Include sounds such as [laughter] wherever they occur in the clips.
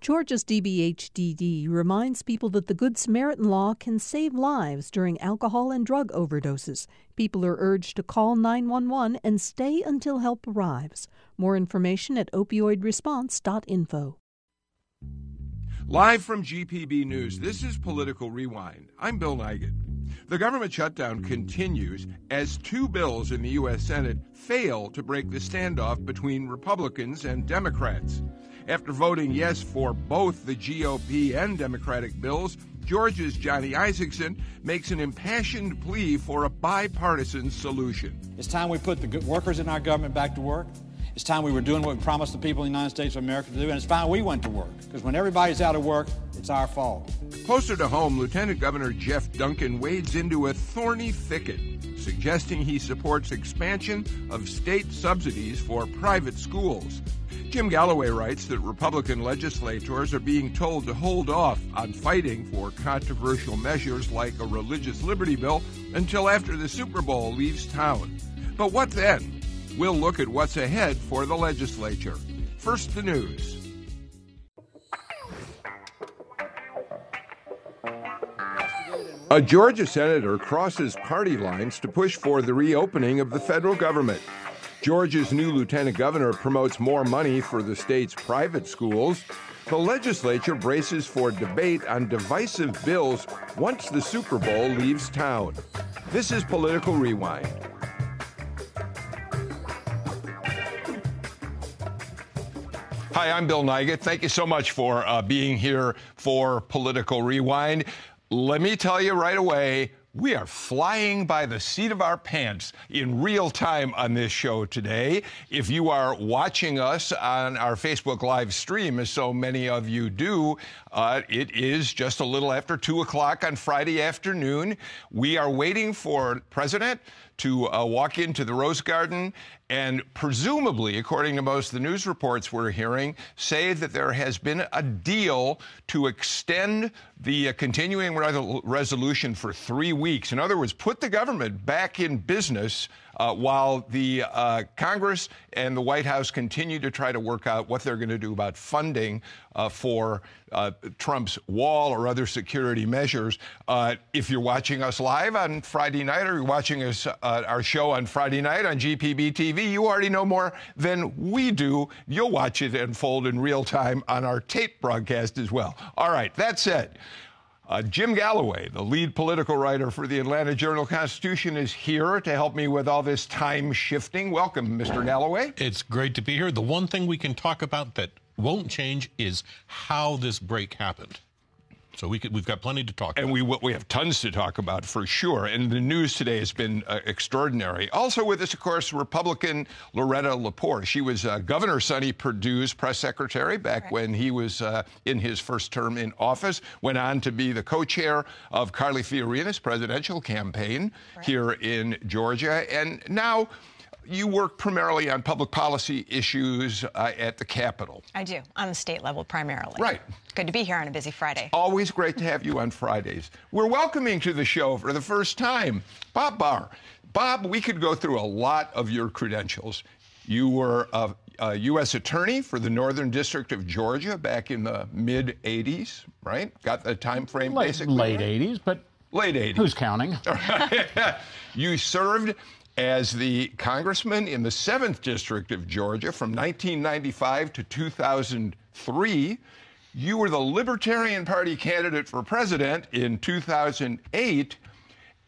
Georgia's DBHDD reminds people that the Good Samaritan law can save lives during alcohol and drug overdoses. People are urged to call 911 and stay until help arrives. More information at opioidresponse.info. Live from GPB News, this is Political Rewind. I'm Bill Nigut. The government shutdown continues as two bills in the U.S. Senate fail to break the standoff between Republicans and Democrats. After voting yes for both the GOP and Democratic bills, Georgia's Johnny Isakson makes an impassioned plea for a bipartisan solution. It's time we put the workers in our government back to work. It's time we were doing what we promised the people in the United States of America to do, and it's time we went to work. Because when everybody's out of work, it's our fault. Closer to home, Lieutenant Governor Jeff Duncan wades into a thorny thicket, suggesting he supports expansion of state subsidies for private schools. Jim Galloway writes that Republican legislators are being told to hold off on fighting for controversial measures like a religious liberty bill until after the Super Bowl leaves town. But what then? We'll look at what's ahead for the legislature. First, the news. A Georgia senator crosses party lines to push for the reopening of the federal government. Georgia's new lieutenant governor promotes more money for the state's private schools. The legislature braces for debate on divisive bills once the Super Bowl leaves town. This is Political Rewind. Hi, I'm Bill Nigut. Thank you so much for uh, being here for Political Rewind. Let me tell you right away we are flying by the seat of our pants in real time on this show today. If you are watching us on our Facebook live stream, as so many of you do, uh, it is just a little after 2 o'clock on Friday afternoon. We are waiting for President to uh, walk into the Rose Garden and presumably, according to most of the news reports we're hearing, say that there has been a deal to extend the uh, continuing re- resolution for three weeks. In other words, put the government back in business uh, while the uh, Congress and the White House continue to try to work out what they're going to do about funding uh, for uh, Trump's wall or other security measures. Uh, if you're watching us live on Friday night or you're watching us, uh, our show on Friday night on GPB TV, you already know more than we do. You'll watch it unfold in real time on our tape broadcast as well. All right, that said, uh, Jim Galloway, the lead political writer for the Atlanta Journal Constitution, is here to help me with all this time shifting. Welcome, Mr. Galloway. It's great to be here. The one thing we can talk about that won't change is how this break happened. So we could, we've got plenty to talk and about. we we have tons to talk about for sure. And the news today has been uh, extraordinary. Also with us, of course, Republican Loretta Lepore. She was uh, Governor Sonny Perdue's press secretary back right. when he was uh, in his first term in office. Went on to be the co-chair of Carly Fiorina's presidential campaign right. here in Georgia, and now you work primarily on public policy issues uh, at the Capitol. I do, on the state level primarily. Right. Good to be here on a busy Friday. Always great to have you on Fridays. We're welcoming to the show for the first time Bob Barr. Bob, we could go through a lot of your credentials. You were a, a U.S. attorney for the Northern District of Georgia back in the mid 80s, right? Got the time frame late, basically. Late right? 80s, but late 80s. Who's counting? [laughs] you served as the congressman in the 7th District of Georgia from 1995 to 2003. You were the Libertarian Party candidate for president in 2008.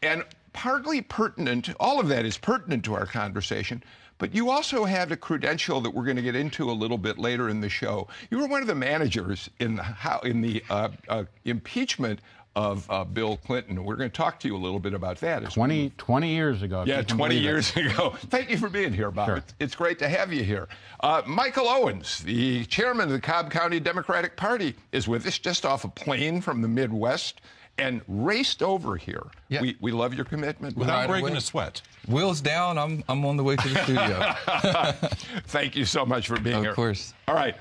And partly pertinent, all of that is pertinent to our conversation, but you also have a credential that we're going to get into a little bit later in the show. You were one of the managers in the, in the uh, uh, impeachment of uh, Bill Clinton. We're going to talk to you a little bit about that. 20, 20 years ago. Yeah, 20 years it. [laughs] ago. Thank you for being here, Bob. Sure. It's, it's, great to have you here. Uh, Michael Owens, the chairman of the Cobb County Democratic Party, is with us just off a plane from the Midwest and raced over here. Yeah. We, we love your commitment. Without right breaking away. a sweat. Wheels down, I'm, I'm on the way to the studio. [laughs] Thank you so much for being of here. Of course. All right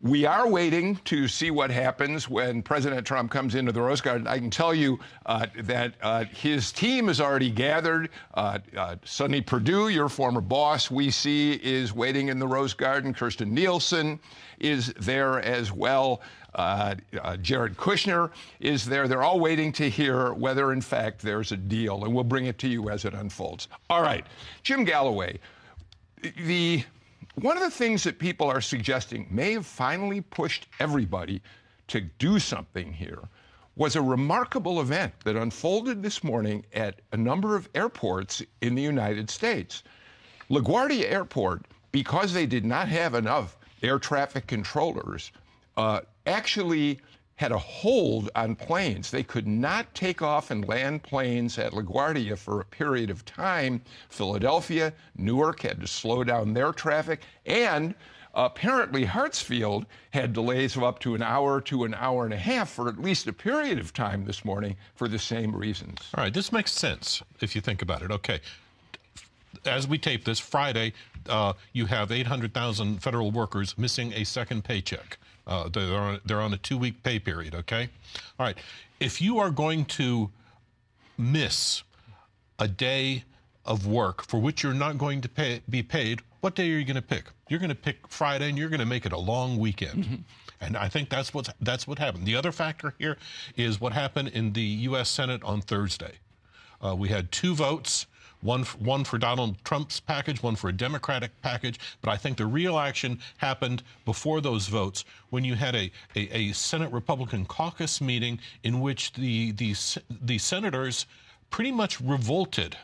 we are waiting to see what happens when President Trump comes into the Rose Garden. I can tell you uh, that uh, his team is already gathered. Uh, uh, Sonny Perdue, your former boss, we see is waiting in the Rose Garden. Kirstjen Nielsen is there as well. Uh, uh, Jared Kushner is there. They're all waiting to hear whether, in fact, there's a deal, and we'll bring it to you as it unfolds. All right, Jim Galloway, the one of the things that people are suggesting may have finally pushed everybody to do something here was a remarkable event that unfolded this morning at a number of airports in the United States. LaGuardia Airport, because they did not have enough air traffic controllers, uh, actually had a hold on planes. They could not take off and land planes at LaGuardia for a period of time. Philadelphia, Newark had to slow down their traffic, and apparently Hartsfield had delays of up to an hour to an hour and a half for at least a period of time this morning for the same reasons. All right, this makes sense if you think about it. Okay. As we tape this Friday, uh, you have 800,000 federal workers missing a second paycheck. Uh, they're, on, they're on a two week pay period, okay? All right. If you are going to miss a day of work for which you're not going to pay, be paid, what day are you going to pick? You're going to pick Friday and you're going to make it a long weekend. Mm-hmm. And I think that's what's that's what happened. The other factor here is what happened in the U.S. Senate on Thursday. Uh, we had two votes one one for Donald Trump's package, one for a Democratic package. But I think the real action happened before those votes when you had a, a, a Senate Republican caucus meeting in which the the the senators pretty much revolted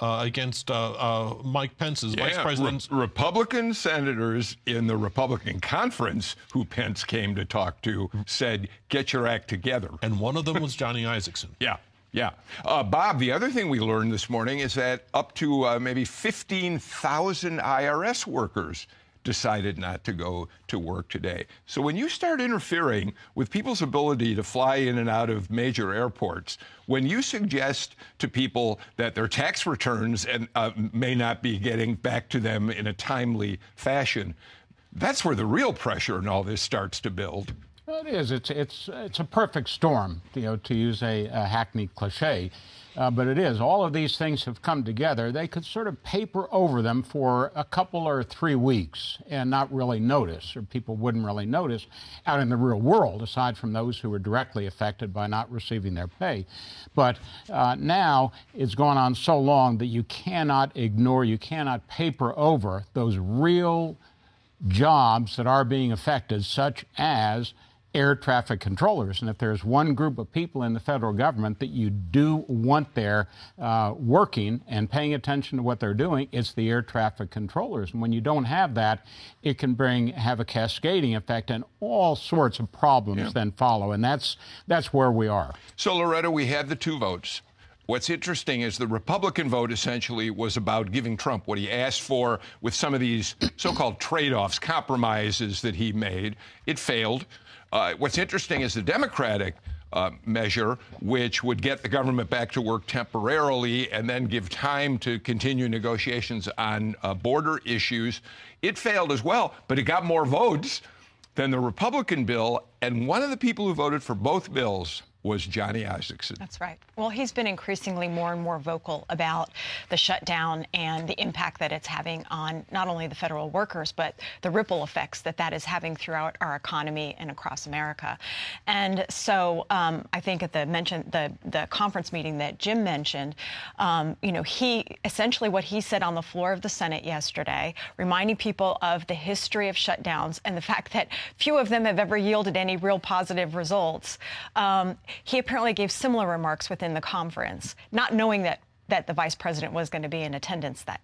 uh, against uh, uh, Mike Pence's yeah, vice president. Re- Republican senators in the Republican conference, who Pence came to talk to, said, "Get your act together." And one of them was Johnny Isakson. yeah. Yeah. Uh, Bob, the other thing we learned this morning is that up to uh, maybe 15,000 IRS workers decided not to go to work today. So when you start interfering with people's ability to fly in and out of major airports, when you suggest to people that their tax returns and, uh, may not be getting back to them in a timely fashion, that's where the real pressure in all this starts to build. It is. It's it's it's a perfect storm, you know, to use a, a hackneyed cliche. Uh, but it is. All of these things have come together. They could sort of paper over them for a couple or three weeks and not really notice, or people wouldn't really notice out in the real world, aside from those who were directly affected by not receiving their pay. But uh, now it's gone on so long that you cannot ignore, you cannot paper over those real jobs that are being affected, such as air traffic controllers. And if there's one group of people in the federal government that you do want there uh, working and paying attention to what they're doing, it's the air traffic controllers. And when you don't have that, it can bring have a cascading effect, and all sorts of problems yeah. then follow. And that's that's where we are. So Loretta, we have the two votes. What's interesting is the Republican vote essentially was about giving Trump what he asked for with some of these so called trade offs, compromises that he made. It failed. Uh, what's interesting is the Democratic uh, measure, which would get the government back to work temporarily and then give time to continue negotiations on uh, border issues. It failed as well, but it got more votes than the Republican bill. And one of the people who voted for both bills was Johnny Isakson. That's right. Well, he's been increasingly more and more vocal about the shutdown and the impact that it's having on not only the federal workers, but the ripple effects that that is having throughout our economy and across America. And so um, I think at the mention the the conference meeting that Jim mentioned, um, you know, he essentially what he said on the floor of the Senate yesterday, reminding people of the history of shutdowns and the [laughs] fact that few of them have ever yielded any real positive results. Um, he apparently gave similar remarks within the conference, not knowing that that the vice president was going to be in attendance that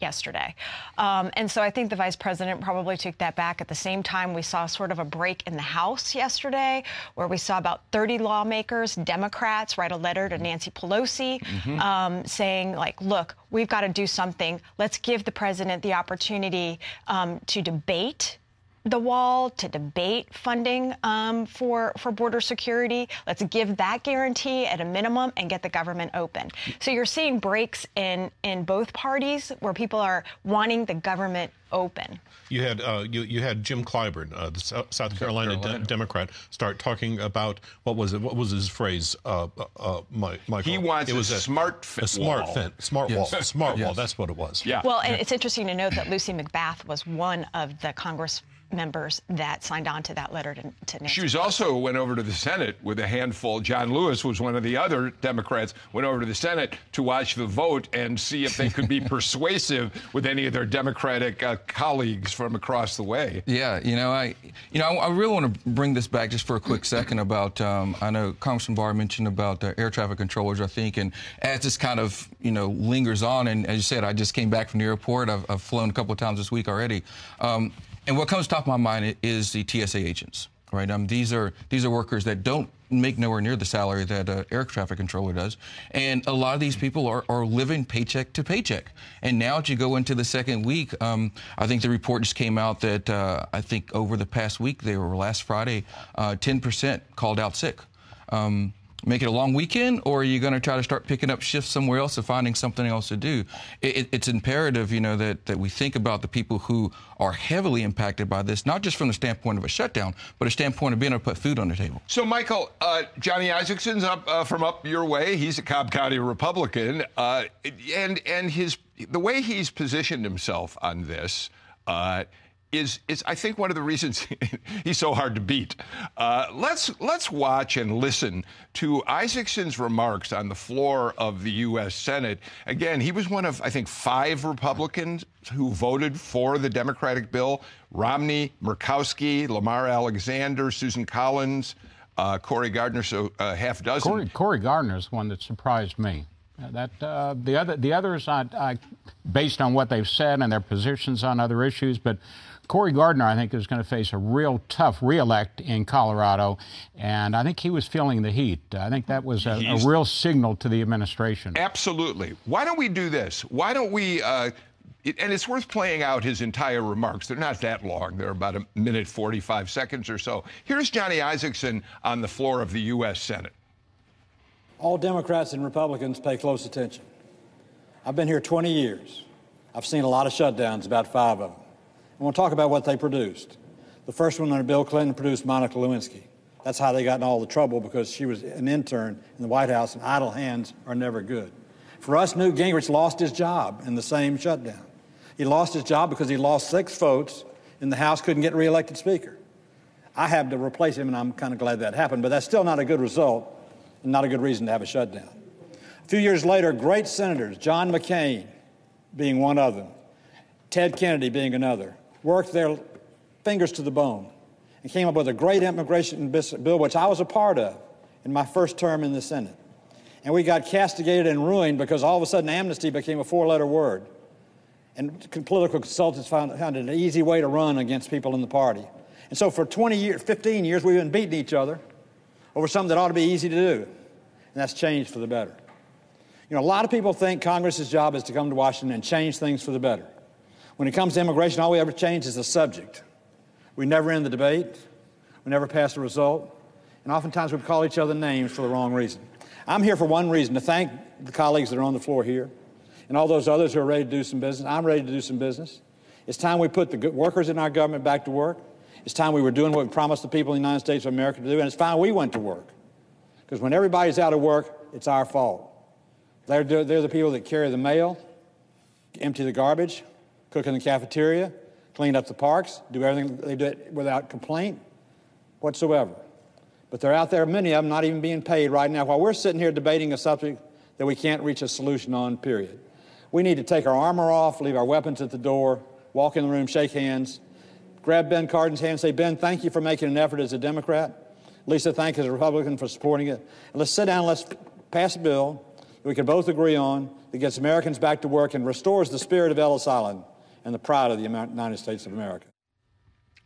yesterday. Um, and so I think the vice president probably took that back. At the same time, we saw sort of a break in the House yesterday where we saw about 30 lawmakers, Democrats, write a letter to Nancy Pelosi mm-hmm. um, saying, like, look, we've got to do something. Let's give the president the opportunity um, to debate the wall, to debate funding um, for for border security. Let's give that guarantee at a minimum and get the government open. So you're seeing breaks in in both parties where people are wanting the government open. You had uh, you, you had Jim Clyburn, uh, the South Carolina, Carolina. De- Democrat, start talking about what was it? What was his phrase? Uh, uh, uh Michael. He wants it was a, a smart a smart fence, smart yes. wall, smart yes. wall. That's what it was. Yeah. Well, and yeah. it's interesting to note that Lucy McBath was one of the Congress members that signed on to that letter to, to Nancy. She was also went over to the Senate with a handful. John Lewis was one of the other Democrats. Went over to the Senate to watch the vote and see if they could be [laughs] persuasive with any of their Democratic uh, colleagues from across the way. Yeah, you know, I, you know, I, I really want to bring this back just for a quick second about. Um, I know Congressman Barr mentioned about uh, air traffic controllers. I think, and as this kind of you know lingers on, and as you said, I just came back from the airport. I've, I've flown a couple of times this week already. Um, and what comes top of my mind is the TSA agents, right? Um, these are these are workers that don't make nowhere near the salary that an air traffic controller does, and a lot of these people are, are living paycheck to paycheck. And now, as you go into the second week, um, I think the report just came out that uh, I think over the past week, they were last Friday, uh, 10% called out sick. Um, make it a long weekend, or are you going to try to start picking up shifts somewhere else and finding something else to do? It, it's imperative, you know, that, that we think about the people who are heavily impacted by this, not just from the standpoint of a shutdown, but a standpoint of being able to put food on the table. So, Michael, uh, Johnny Isakson's up uh, from up your way. He's a Cobb County Republican, uh, and and his the way he's positioned himself on this. Is is I think one of the reasons [laughs] he's so hard to beat. Uh, let's let's watch and listen to Isakson's remarks on the floor of the U.S. Senate. Again, he was one of I think five Republicans who voted for the Democratic bill: Romney, Murkowski, Lamar Alexander, Susan Collins, uh, Cory Gardner. So uh, half dozen. Cory, Cory Gardner is one that surprised me. Uh, that uh, the other the others, I, I, based on what they've said and their positions on other issues, but Cory Gardner, I think, is going to face a real tough reelect in Colorado, and I think he was feeling the heat. I think that was a, a real signal to the administration. Absolutely. Why don't we do this? Why don't we? Uh, it, and it's worth playing out his entire remarks. They're not that long. They're about a minute 45 seconds or so. Here's Johnny Isakson on the floor of the U.S. Senate. All Democrats and Republicans pay close attention. I've been here 20 years. I've seen a lot of shutdowns, about five of them. I want to talk about what they produced. The first one under Bill Clinton produced Monica Lewinsky. That's how they got in all the trouble because she was an intern in the White House, and idle hands are never good. For us, Newt Gingrich lost his job in the same shutdown. He lost his job because he lost six votes and the House couldn't get reelected Speaker. I had to replace him, and I'm kind of glad that happened, but that's still not a good result and not a good reason to have a shutdown. A few years later, great senators, John McCain being one of them, Ted Kennedy being another, worked their fingers to the bone and came up with a great immigration bill, which I was a part of in my first term in the Senate. And we got castigated and ruined because all of a sudden amnesty became a four letter word. And political consultants found, found it an easy way to run against people in the party. And so for 20 years, 15 years, we've been beating each other over something that ought to be easy to do. And that's changed for the better. You know, a lot of people think Congress's job is to come to Washington and change things for the better. When it comes to immigration, all we ever change is the subject. We never end the debate. We never pass a result. And oftentimes we call each other names for the wrong reason. I'm here for one reason to thank the colleagues that are on the floor here and all those others who are ready to do some business. I'm ready to do some business. It's time we put the workers in our government back to work. It's time we were doing what we promised the people in the United States of America to do. And it's time we went to work. Because when everybody's out of work, it's our fault. They're, they're the people that carry the mail, empty the garbage, cook in the cafeteria, clean up the parks, do everything they do it without complaint whatsoever. But they're out there, many of them not even being paid right now while we're sitting here debating a subject that we can't reach a solution on, period. We need to take our armor off, leave our weapons at the door, walk in the room, shake hands, grab Ben Cardin's hand, say, Ben, thank you for making an effort as a Democrat. Lisa, thank you as a Republican for supporting it. And let's sit down let's pass a bill that we can both agree on that gets Americans back to work and restores the spirit of Ellis Island and the pride of the United States of America.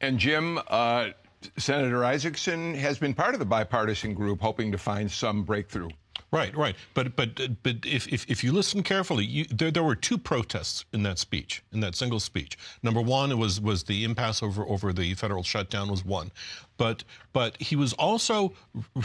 And Jim, uh, Senator Isakson has been part of the bipartisan group hoping to find some breakthrough. Right, right. But but but if if, if you listen carefully, you, there there were two protests in that speech, in that single speech. Number one was was the impasse over over the federal shutdown was one, but but he was also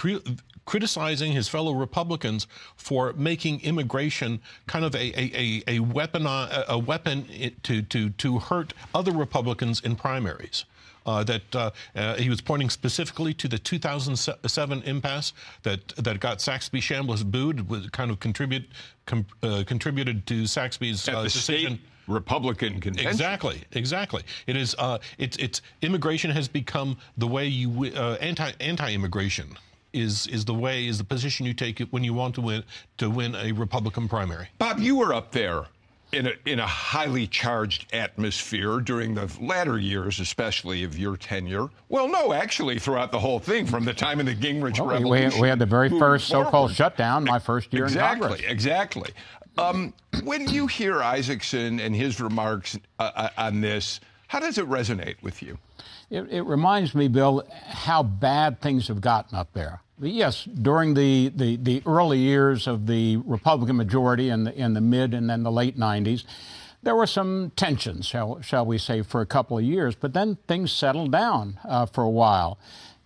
re- criticizing his fellow Republicans for making immigration kind of a a, a, a weapon a weapon to to to hurt other Republicans in primaries. Uh, that uh, uh, he was pointing specifically to the 2007 impasse that that got Saxby Chambliss booed, was kind of contribute com, uh, contributed to Saxby's At the decision. state Republican convention. Exactly, exactly. It is. Uh, it's. It's immigration has become the way you uh, anti anti-immigration is is the way is the position you take when you want to win to win a Republican primary. Bob, you were up there in a, in a highly charged atmosphere during the latter years, especially of your tenure. Well, no, actually, throughout the whole thing, from the time of the Gingrich Well, we, Revolution. we had the very first so-called shutdown, my first year exactly, in Congress. Exactly, Um, when you hear Isakson and his remarks uh, uh, on this, how does it resonate with you? It, it reminds me, Bill, how bad things have gotten up there. Yes, during the, the, the early years of the Republican majority in the, in the mid and then the late 90s, there were some tensions, shall, shall we say, for a couple of years, but then things settled down uh, for a while.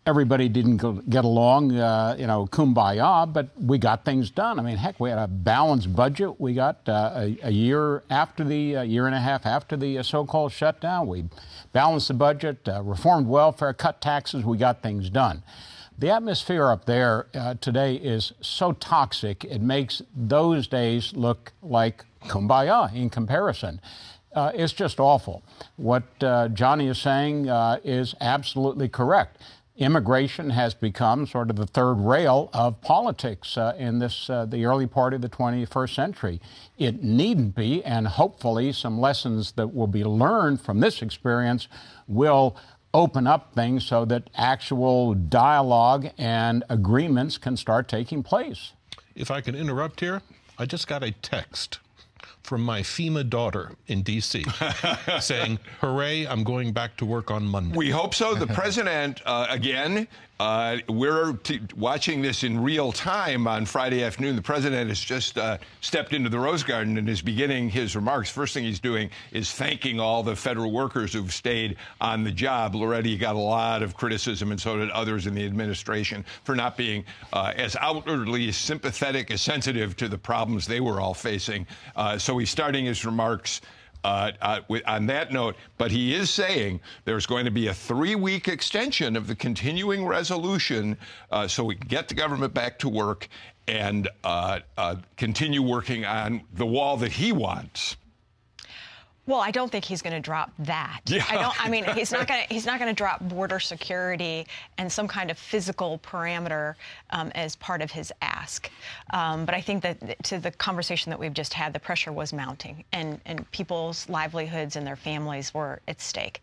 Everybody didn't go, get along, uh, you know, kumbaya, but we got things done. I mean, heck, we had a balanced budget. We got uh, a, a year after the year and a half after the uh, so-called shutdown. We balanced the budget, uh, reformed welfare, cut taxes. We got things done. The atmosphere up there uh, today is so toxic, it makes those days look like kumbaya in comparison. Uh, it's just awful. What uh, Johnny is saying uh, is absolutely correct. Immigration has become sort of the third rail of politics uh, in this uh, the early part of the 21st century. It needn't be, and hopefully, some lessons that will be learned from this experience will open up things so that actual dialogue and agreements can start taking place. If I can interrupt here, I just got a text from my FEMA daughter in D.C. [laughs] saying, Hooray, I'm going back to work on Monday. We hope so. The president, uh, again, uh, we're t- watching this in real time on Friday afternoon. The president has just uh, stepped into the Rose Garden and is beginning his remarks. First thing he's doing is thanking all the federal workers who've stayed on the job. Loretti got a lot of criticism, and so did others in the administration, for not being uh, as outwardly sympathetic, as sensitive to the problems they were all facing. Uh, so he's starting his remarks. Uh, uh, on that note, but he is saying there's going to be a three week extension of the continuing resolution uh, so we can get the government back to work and uh, uh, continue working on the wall that he wants. Well, I don't think he's going to drop that. Yeah. I don't. I mean, he's not going to. He's not going to drop border security and some kind of physical parameter um, as part of his ask. Um, but I think that to the conversation that we've just had, the pressure was mounting, and and people's livelihoods and their families were at stake,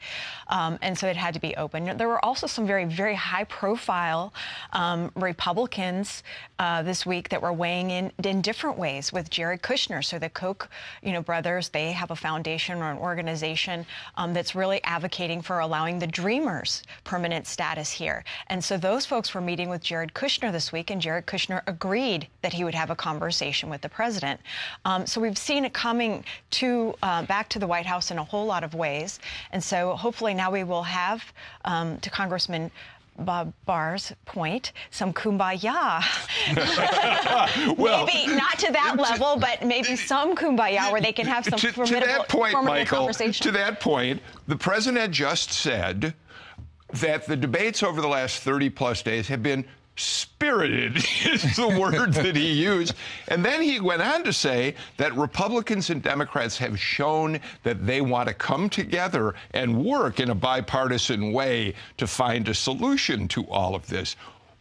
um, and so it had to be open. There were also some very very high profile um, Republicans uh, this week that were weighing in in different ways with Jared Kushner. So the Koch, you know, brothers, they have a foundation or an organization um, that's really advocating for allowing the Dreamers permanent status here. And so those folks were meeting with Jared Kushner this week, and Jared Kushner agreed that he would have a conversation with the president. Um, so we've seen it coming to uh, back to the White House in a whole lot of ways. And so hopefully now we will have um, to Congressman. Bob Barr's point, some kumbaya. [laughs] Well, maybe not to that level, but maybe some kumbaya where they can have some to, to that point, formidable Michael, conversation. to that point, the president just said that the debates over the last 30 plus days have been spirited [laughs] is the word that he used. And then he went on to say that Republicans and Democrats have shown that they want to come together and work in a bipartisan way to find a solution to all of this.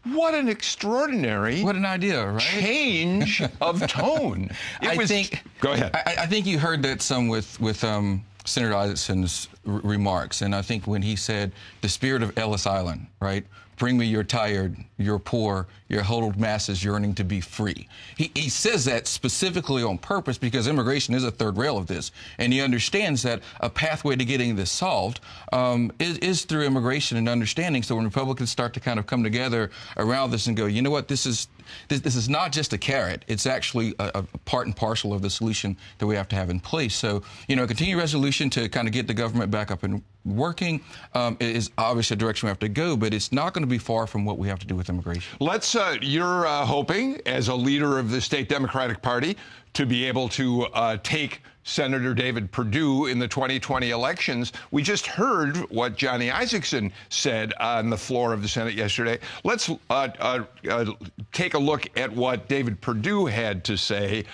What an extraordinary What an idea, right? change of tone. [laughs] It I was- think. Go ahead. I, I think you heard that some with with um, Senator Isakson's r- remarks, and I think when he said the spirit of Ellis Island, right? Bring me your tired, your poor, your huddled masses yearning to be free. He, he says that specifically on purpose because immigration is a third rail of this. And he understands that a pathway to getting this solved um, is, is through immigration and understanding. So when Republicans start to kind of come together around this and go, you know what, this is this, this is not just a carrot. It's actually a, a, part and parcel of the solution that we have to have in place. So, you know, a continued resolution to kind of get the government back up and working um, is obviously a direction we have to go, but it's not going to be far from what we have to do with immigration. Let's, uh, you're uh, hoping, as a leader of the state Democratic Party, to be able to uh, take Senator David Perdue in the 2020 elections. We just heard what Johnny Isakson said on the floor of the Senate yesterday. Let's uh, uh, uh, take a look at what David Perdue had to say.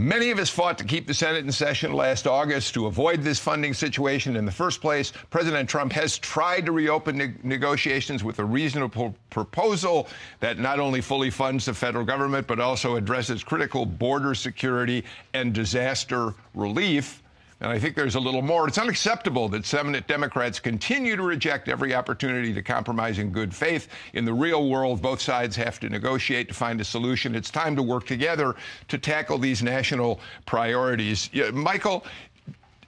Many of us fought to keep the Senate in session last August to avoid this funding situation in the first place. President Trump has tried to reopen ne- negotiations with a reasonable proposal that not only fully funds the federal government, but also addresses critical border security and disaster relief. And I think there's a little more. It's unacceptable that Senate Democrats continue to reject every opportunity to compromise in good faith. In the real world, both sides have to negotiate to find a solution. It's time to work together to tackle these national priorities. Yeah, Michael,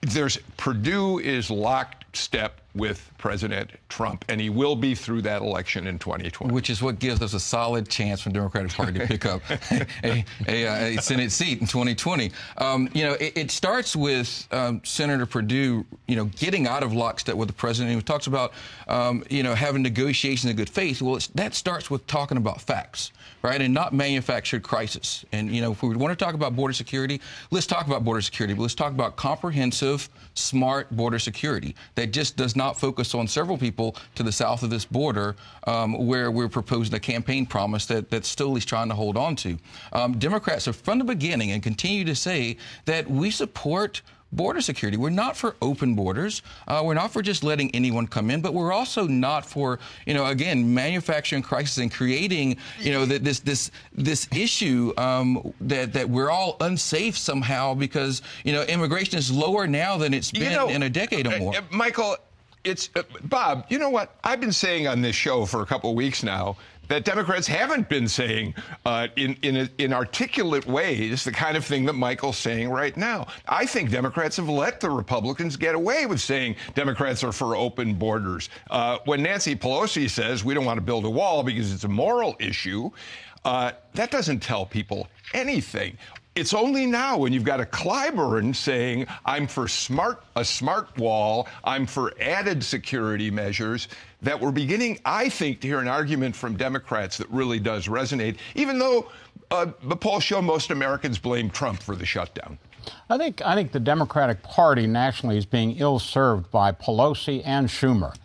there's Perdue is lockstep with President Trump, and he will be through that election in 2020. Which is what gives us a solid chance for the Democratic Party to pick up [laughs] [laughs] a, a, a, Senate seat in 2020. Um, you know, it, it starts with um, Senator Perdue, you know, getting out of lockstep with the president. He talks about, um, you know, having negotiations in good faith. Well, that starts with talking about facts, right, and not manufactured crisis. And you know, if we want to talk about border security, let's talk about border security, but let's talk about comprehensive, smart border security that just does not focus on several people to the south of this border um, where we're proposing a campaign promise that, that still is trying to hold on to. Um, Democrats have from the beginning and continue to say that we support border security. We're not for open borders. Uh, we're not for just letting anyone come in, but we're also not for, you know, again, manufacturing crisis and creating, you know, this this this issue um, that that we're all unsafe somehow because you know immigration is lower now than it's been you know, in a decade or uh, more. Uh, Michael, it's uh, Bob. You know what? I've been saying on this show for a couple weeks now that Democrats haven't been saying uh, in, in, in articulate ways the kind of thing that Michael's saying right now. I think Democrats have let the Republicans get away with saying Democrats are for open borders. Uh, when Nancy Pelosi says we don't want to build a wall because it's a moral issue, uh, that doesn't tell people anything. It's only now when you've got a Clyburn saying, I'm for smart a smart wall, I'm for added security measures, that we're beginning, I think, to hear an argument from Democrats that really does resonate, even though uh, the polls show most Americans blame Trump for the shutdown. I think I think the Democratic Party nationally is being ill served by Pelosi and Schumer.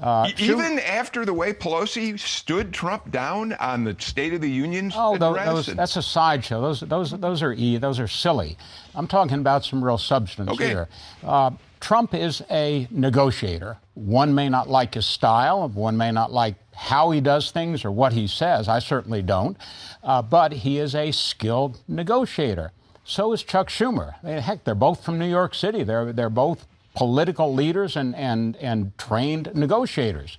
Uh, Even after the way Pelosi stood Trump down on the State of the Union oh, those, that's a sideshow. Those, those, those are e. Those are silly. I'm talking about some real substance okay. here. Uh, Trump is a negotiator. One may not like his style. One may not like how he does things or what he says. I certainly don't. Uh, but he is a skilled negotiator. So is Chuck Schumer. I mean, heck, they're both from New York City. They're, they're both political leaders and, and, and trained negotiators.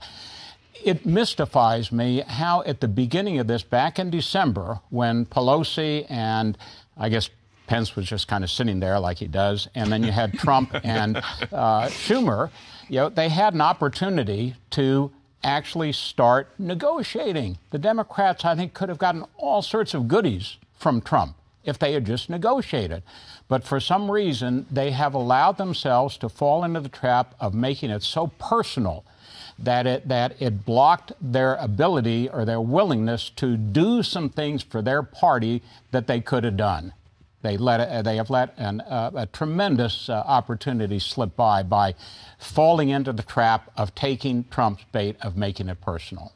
It mystifies me how, at the beginning of this, back in December, when Pelosi and I guess Pence was just kind of sitting there like he does, and then you had Trump [laughs] and uh, Schumer, you know, they had an opportunity to actually start negotiating. The Democrats, I think, could have gotten all sorts of goodies from Trump if they had just negotiated. But for some reason, they have allowed themselves to fall into the trap of making it so personal that it, that it blocked their ability or their willingness to do some things for their party that they could have done. They, let, they have let an, uh, a tremendous uh, opportunity slip by by falling into the trap of taking Trump's bait of making it personal.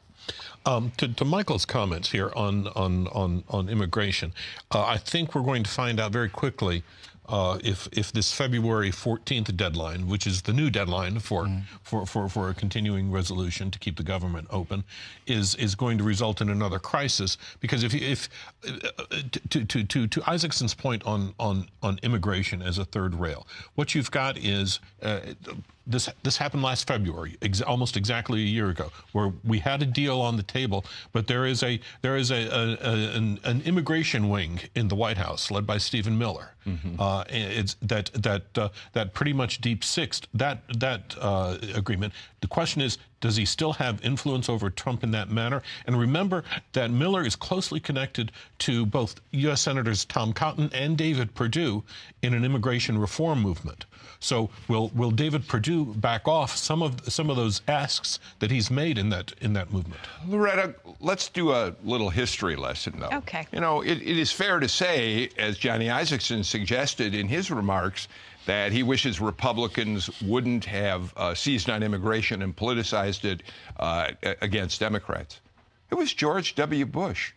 Um, to, to, Michael's comments here on on on, on immigration, uh, I think we're going to find out very quickly uh, if if this February 14th deadline, which is the new deadline for, mm. for, for, for a continuing resolution to keep the government open, is is going to result in another crisis. Because if if uh, to, to, to, to Isakson's point on, on on immigration as a third rail, what you've got is uh, this this happened last February, ex- almost exactly a year ago, where we had a deal on the table, but there is a there is a, a, a an, an, immigration wing in the White House led by Stephen Miller. Mm-hmm. Uh, it's that that uh, that pretty much deep sixed that that uh, agreement. The question is, does he still have influence over Trump in that manner? And remember that Miller is closely connected to both U.S. Senators Tom Cotton and David Perdue in an immigration reform movement. So will will David Perdue back off some of some of those asks that he's made in that in that movement? Loretta, let's do a little history lesson, though. Okay. You know, it, it is fair to say, as Johnny Isakson suggested in his remarks, that he wishes Republicans wouldn't have uh, seized on immigration and politicized it uh, against Democrats. It was George W. Bush,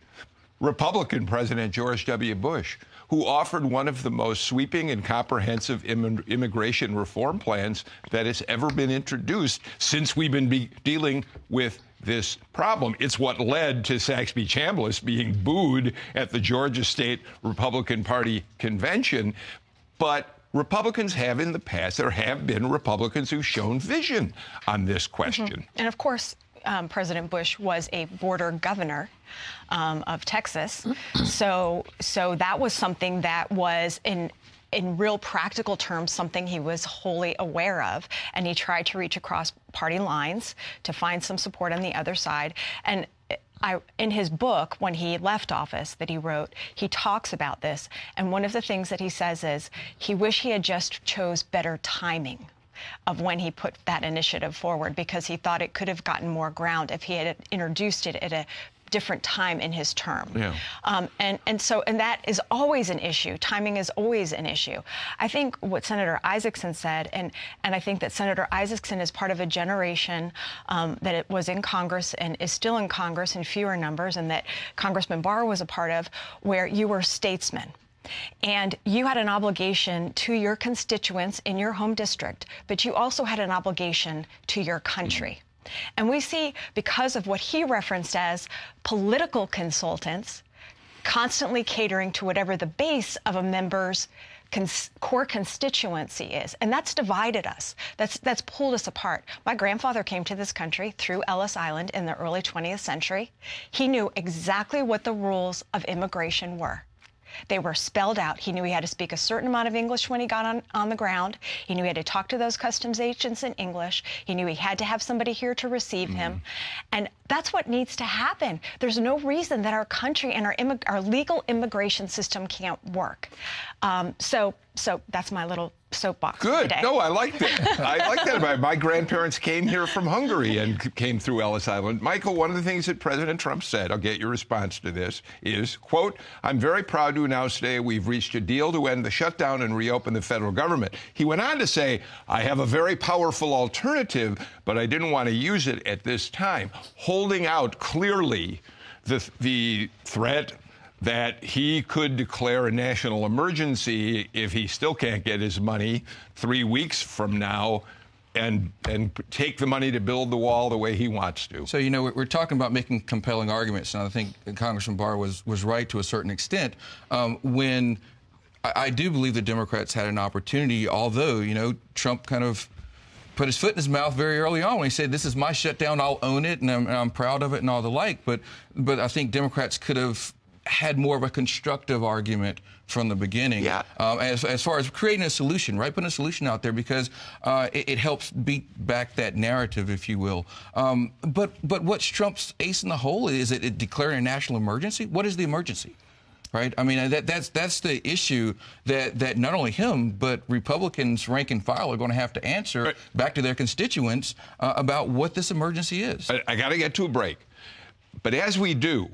Republican President George W. Bush, who offered one of the most sweeping and comprehensive Im- immigration reform plans that has ever been introduced since we've been be- dealing with this problem. It's what led to Saxby Chambliss being booed at the Georgia State Republican Party convention. But Republicans have in the past, there have been Republicans who've shown vision on this question. Mm-hmm. And of course, um, President Bush was a border governor um, of Texas. [clears throat] so, so that was something that was in in real practical terms, something he was wholly aware of. And he tried to reach across party lines to find some support on the other side. And I, in his book, when he left office that he wrote, he talks about this. And one of the things that he says is he wish he had just chose better timing of when he put that initiative forward because he thought it could have gotten more ground if he had introduced it at a different time in his term. Yeah. Um, and, and so, and that is always an issue. Timing is always an issue. I think what Senator Isakson said, and, and I think that Senator Isakson is part of a generation um, that it was in Congress and is still in Congress in fewer numbers, and that Congressman Barr was a part of, where you were statesmen. And you had an obligation to your constituents in your home district, but you also had an obligation to your country. And we see, because of what he referenced as political consultants, constantly catering to whatever the base of a member's cons- core constituency is. And that's divided us. That's, that's pulled us apart. My grandfather came to this country through Ellis Island in the early 20th century. He knew exactly what the rules of immigration were. They were spelled out. He knew he had to speak a certain amount of English when he got on, on the ground. He knew he had to talk to those customs agents in English. He knew he had to have somebody here to receive mm-hmm. him. And that's what needs to happen. There's no reason that our country and our, immig- our legal immigration system can't work. Um, so, so that's my little soapbox. Good. Today. No, I like that. [laughs] I like that. My, my grandparents came here from Hungary and came through Ellis Island. Michael, one of the things that President Trump said, I'll get your response to this, is, quote, I'm very proud to announce today we've reached a deal to end the shutdown and reopen the federal government. He went on to say, I have a very powerful alternative, but I didn't want to use it at this time. Holding out clearly the, the threat that he could declare a national emergency if he still can't get his money three weeks from now and and take the money to build the wall the way he wants to. So you know we're talking about making compelling arguments, and I think Congressman Barr was was right to a certain extent um, when. I do believe the Democrats had an opportunity, although, you know, Trump kind of put his foot in his mouth very early on when he said, "This is my shutdown. I'll own it, and I'm, and I'm, proud of it, and all the like." But, but I think Democrats could have had more of a constructive argument from the beginning. Yeah. Um, as, as far as creating a solution, right? Putting a solution out there because uh, it, it, helps beat back that narrative, if you will. Um, but but what's Trump's ace in the hole? Is it, it declaring a national emergency? What is the emergency? Right. I mean, that, that's that's the issue that, that not only him but Republicans, rank and file, are going to have to answer right. back to their constituents uh, about what this emergency is. I, I got to get to a break, but as we do,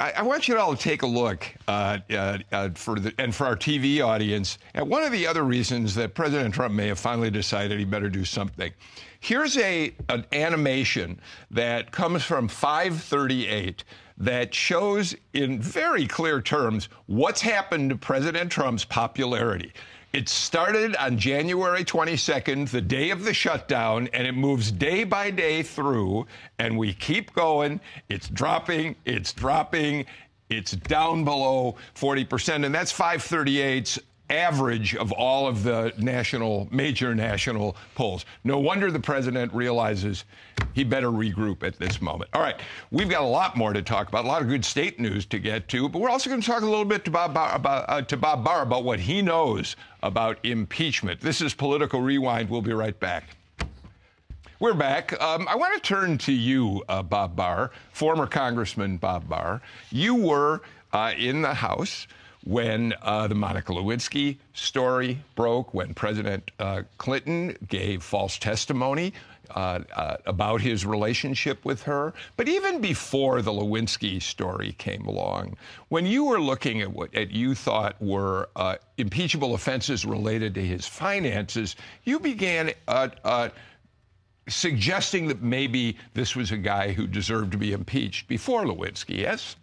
I, I, want you all to take a look uh, uh, uh, for the, and for our TV audience at one of the other reasons that President Trump may have finally decided he better do something. Here's a an animation that comes from 538 that shows in very clear terms what's happened to President Trump's popularity. It started on January 22nd, the day of the shutdown, and it moves day by day through, and we keep going. It's dropping, it's dropping, it's down below 40%, and that's 538's average of all of the national, major national polls. No wonder the president realizes he better regroup at this moment. All right, we've got a lot more to talk about, a lot of good state news to get to, but we're also going to talk a little bit to Bob Barr about, uh, to Bob Barr about what he knows about impeachment. This is Political Rewind. We'll be right back. We're back. Um, I want to turn to you, uh, Bob Barr, former Congressman Bob Barr. You were uh, in the House when uh, the Monica Lewinsky story broke, when President uh, Clinton gave false testimony uh, uh, about his relationship with her. But even before the Lewinsky story came along, when you were looking at what at you thought were uh, impeachable offenses related to his finances, you began uh, suggesting that maybe this was a guy who deserved to be impeached before Lewinsky, yes?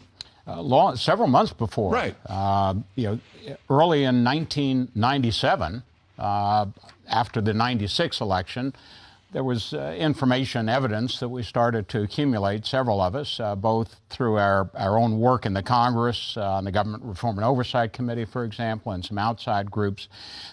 Uh, long, several months before. Right. Uh, you know, early in 1997, uh, after the 96 election, there was uh, information, evidence that we started to accumulate, several of us, uh, both through our, our own work in the Congress, uh, on the Government Reform and Oversight Committee, for example, and some outside groups,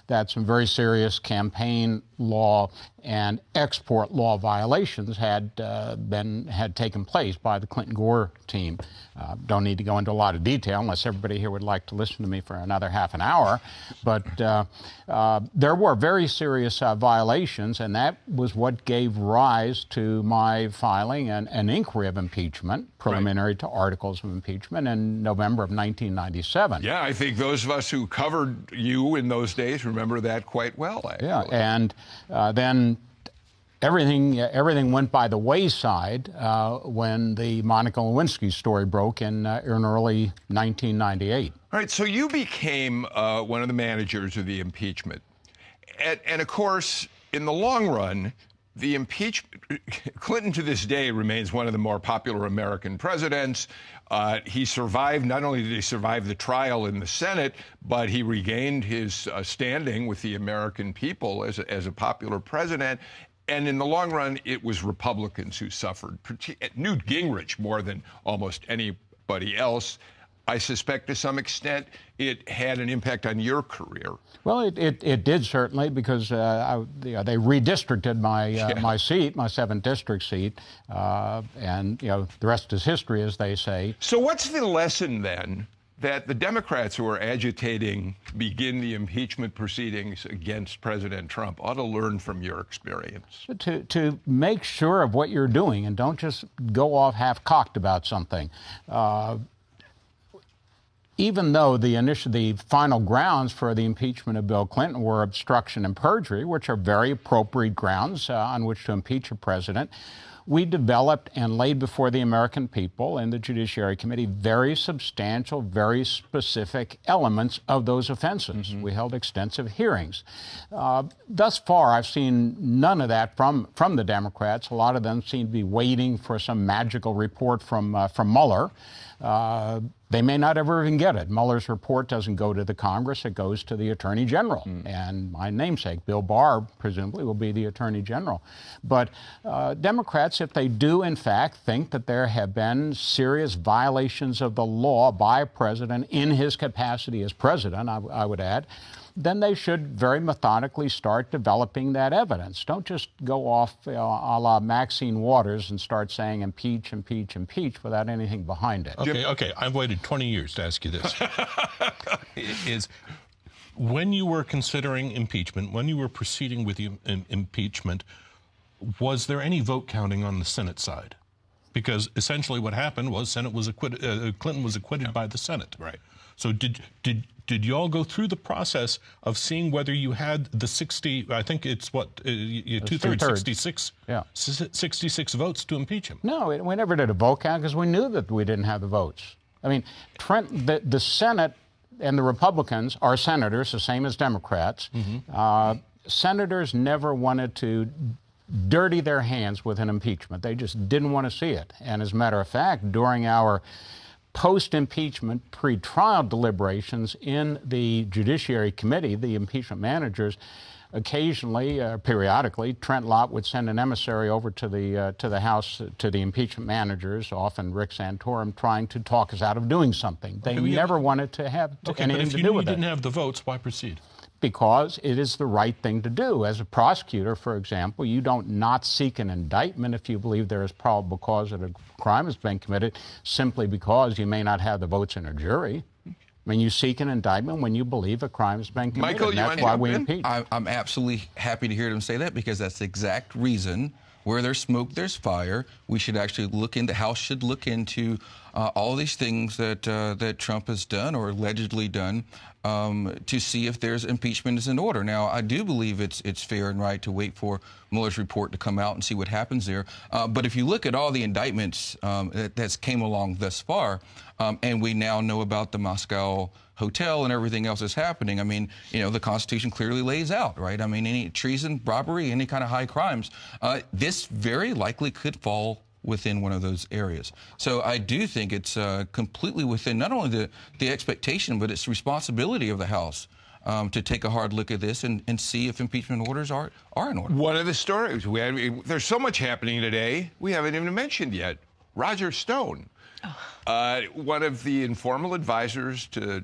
that some very serious campaign law and export law violations had uh, been had taken place by the Clinton Gore team. Uh, don't need to go into a lot of detail unless everybody here would like to listen to me for another half an hour. But uh, uh there were very serious uh, violations, and that was what gave rise to my filing an, an inquiry of impeachment, preliminary right. to articles of impeachment, in November of 1997. Yeah, I think those of us who covered you in those days remember that quite well. Actually. Yeah, and uh, then everything everything went by the wayside uh, when the Monica Lewinsky story broke in uh, in early 1998. All right, so you became uh, one of the managers of the impeachment, and, and, of course, in the long run. The impeachment, Clinton to this day remains one of the more popular American presidents. Uh, he survived, not only did he survive the trial in the Senate, but he regained his uh, standing with the American people as a, as a popular president. And in the long run, it was Republicans who suffered. Newt Gingrich more than almost anybody else. I suspect to some extent it had an impact on your career. Well, it, it, it did certainly because uh, I, you know, they redistricted my uh, yeah. my seat, my seventh district seat, uh, and you know the rest is history, as they say. So, what's the lesson then that the Democrats who are agitating begin the impeachment proceedings against President Trump ought to learn from your experience? To, to make sure of what you're doing and don't just go off half cocked about something. Uh, even though the initial, the final grounds for the impeachment of Bill Clinton were obstruction and perjury, which are very appropriate grounds uh, on which to impeach a president, we developed and laid before the American people and the Judiciary Committee very substantial, very specific elements of those offenses. Mm-hmm. We held extensive hearings. Uh, thus far, I've seen none of that from, from the Democrats. A lot of them seem to be waiting for some magical report from, uh, from Mueller. Uh, they may not ever even get it. Mueller's report doesn't go to the Congress, it goes to the Attorney General. Mm. And my namesake, Bill Barr, presumably will be the Attorney General. But uh, Democrats, if they do in fact think that there have been serious violations of the law by a president in his capacity as president, I, I would add, then they should very methodically start developing that evidence. Don't just go off you know, a la Maxine Waters and start saying impeach, impeach, impeach without anything behind it. Okay, okay. I've waited 20 years to ask you this. [laughs] Is when you were considering impeachment, when you were proceeding with the impeachment, was there any vote counting on the Senate side? Because essentially what happened was Senate was acquitted, uh, Clinton was acquitted yeah. by the Senate. Right. So did did did you all go through the process of seeing whether you had the 60 i think it's what uh, two-thirds 66 yeah 66 votes to impeach him no we never did a vote count because we knew that we didn't have the votes I mean, Trent, the, the Senate and the Republicans are senators, the same as Democrats. Mm-hmm. Uh, senators never wanted to dirty their hands with an impeachment. They just didn't want to see it. And as a matter of fact, during our post impeachment pre trial deliberations in the Judiciary Committee, the impeachment managers, occasionally, uh, periodically, Trent Lott would send an emissary over to the uh, to the House to the impeachment managers, often Rick Santorum, trying to talk us out of doing something. They okay, never have, wanted to have okay, anything to do with it. If you didn't have the votes, why proceed? Because it is the right thing to do. As a prosecutor, for example, you don't not seek an indictment if you believe there is probable cause that a crime has been committed simply because you may not have the votes in a jury. I mean, you seek an indictment when you believe a crime has been committed. Michael, that's why we impeach. I'm absolutely happy to hear them say that because that's the exact reason where there's smoke, there's fire. We should actually look into, the House should look into uh, all these things that uh, that Trump has done or allegedly done um, to see if there's impeachment is in order. Now, I do believe it's it's fair and right to wait for Mueller's report to come out and see what happens there. Uh, but if you look at all the indictments um, that that's came along thus far, um, and we now know about the Moscow hotel and everything else that's happening. I mean, you know, the Constitution clearly lays out, right? I mean, any treason, robbery, any kind of high crimes, uh, this very likely could fall within one of those areas. So I do think it's uh, completely within not only the, the expectation, but it's responsibility of the House um, to take a hard look at this and, and see if impeachment orders are, are in order. One of the stories, we had, there's so much happening today, we haven't even mentioned yet. Roger Stone, oh. uh, one of the informal advisors to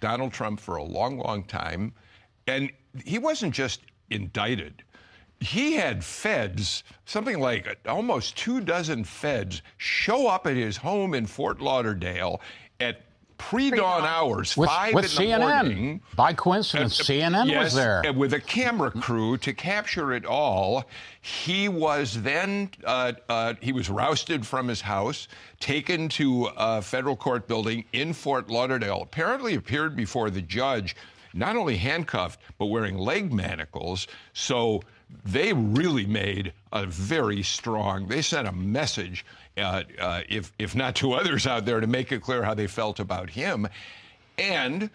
Donald Trump for a long, long time. And he wasn't just indicted he had feds, something like almost two dozen feds, show up at his home in Fort Lauderdale at pre-dawn hours, with, five with in CNN. morning. By coincidence, uh, CNN yes, was there with a camera crew to capture it all. He was then uh, uh, he was rousted from his house, taken to a federal court building in Fort Lauderdale. Apparently, appeared before the judge, not only handcuffed but wearing leg manacles. So they really made a very strong, they sent a message, uh, uh, if, if not to [laughs] others out there, to make it clear how they felt about him. And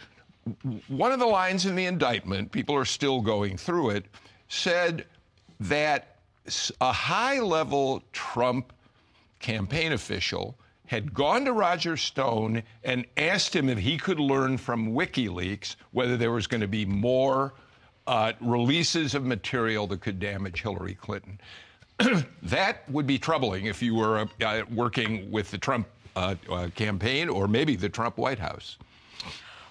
one of the lines in the indictment, people are still going through it, said that a high level Trump campaign official had gone to Roger Stone and asked him if he could learn from WikiLeaks whether there was going to be more uh, releases of material that could damage Hillary Clinton. [clears throat] that would be troubling if you were uh, working with the Trump uh, uh, campaign or maybe the Trump White House.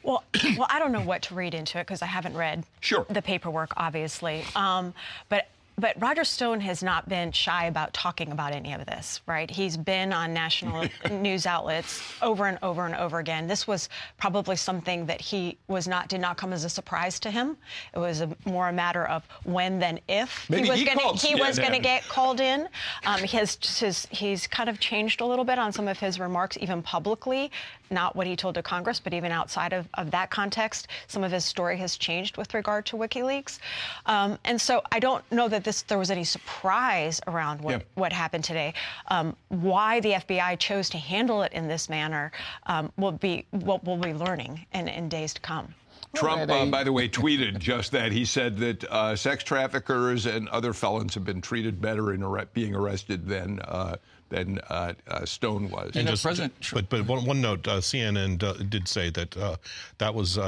Well, [clears throat] well, I don't know what to read into it because I haven't read sure. the paperwork, obviously. Um, but but Roger Stone has not been shy about talking about any of this, right? He's been on national [laughs] news outlets over and over and over again. This was probably something that he was not did not come as a surprise to him. It was a, more a matter of when than if Maybe he was going to he was going to get called in. Um, he has his, he's kind of changed a little bit on some of his remarks, even publicly, not what he told to Congress, but even outside of, of that context, some of his story has changed with regard to WikiLeaks. Um, and so I don't know that this there was any surprise around what, yeah. what happened today. Um, why the FBI chose to handle it in this manner um, will be what we'll be learning in, in days to come. Trump, uh, by the way, tweeted just that. He said that uh, sex traffickers and other felons have been treated better in ar- being arrested than uh, than uh, uh, Stone was. And just, President, but but one, one note, uh, CNN did say that that was